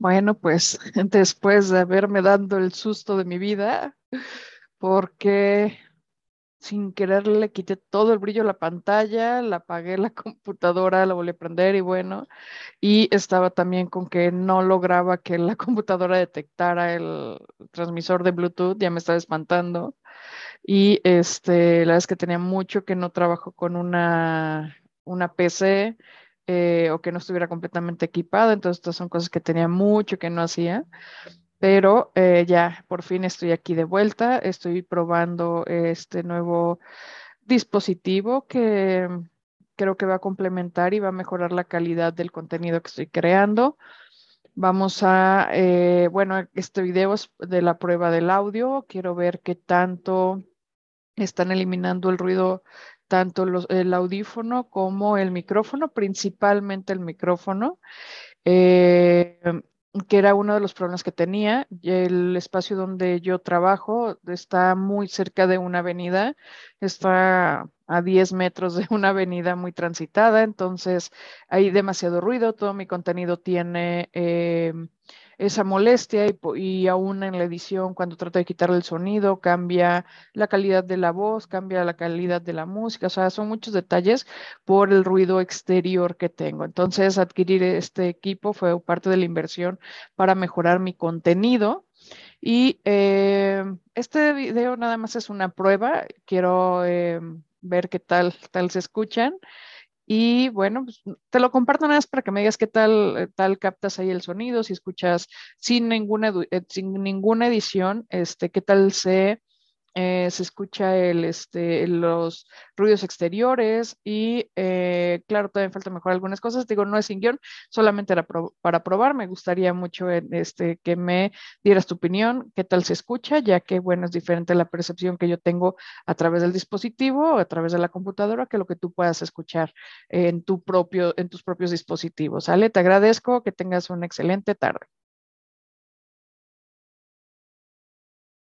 Bueno, pues después de haberme dado el susto de mi vida, porque sin querer le quité todo el brillo a la pantalla, la apagué la computadora, la volví a prender y bueno, y estaba también con que no lograba que la computadora detectara el transmisor de Bluetooth, ya me estaba espantando. Y este, la verdad es que tenía mucho que no trabajo con una, una PC eh, o que no estuviera completamente equipada, entonces estas son cosas que tenía mucho que no hacía pero eh, ya por fin estoy aquí de vuelta, estoy probando este nuevo dispositivo que creo que va a complementar y va a mejorar la calidad del contenido que estoy creando. Vamos a, eh, bueno, este video es de la prueba del audio, quiero ver qué tanto están eliminando el ruido, tanto el audífono como el micrófono, principalmente el micrófono. Eh, que era uno de los problemas que tenía. El espacio donde yo trabajo está muy cerca de una avenida, está a 10 metros de una avenida muy transitada, entonces hay demasiado ruido, todo mi contenido tiene... Eh, esa molestia y, aún en la edición cuando trato de quitarle el sonido cambia la calidad de la voz, cambia la calidad de la música, o sea, son muchos detalles por el ruido exterior que tengo. Entonces, adquirir este equipo fue parte de la inversión para mejorar mi contenido. Y eh, este video nada más es una prueba, quiero eh, ver qué tal, tal se escuchan. Y bueno, pues, te lo comparto nada más para que me digas qué tal, eh, tal captas ahí el sonido, si escuchas sin ninguna, eh, sin ninguna edición, este, qué tal se eh, se escucha el, este, los ruidos exteriores y eh, claro, todavía falta mejorar algunas cosas. Digo, no es sin guion, solamente era para probar. Me gustaría mucho este, que me dieras tu opinión, qué tal se escucha, ya que, bueno, es diferente la percepción que yo tengo a través del dispositivo, a través de la computadora, que lo que tú puedas escuchar en, tu propio, en tus propios dispositivos. ¿Sale? Te agradezco, que tengas una excelente tarde.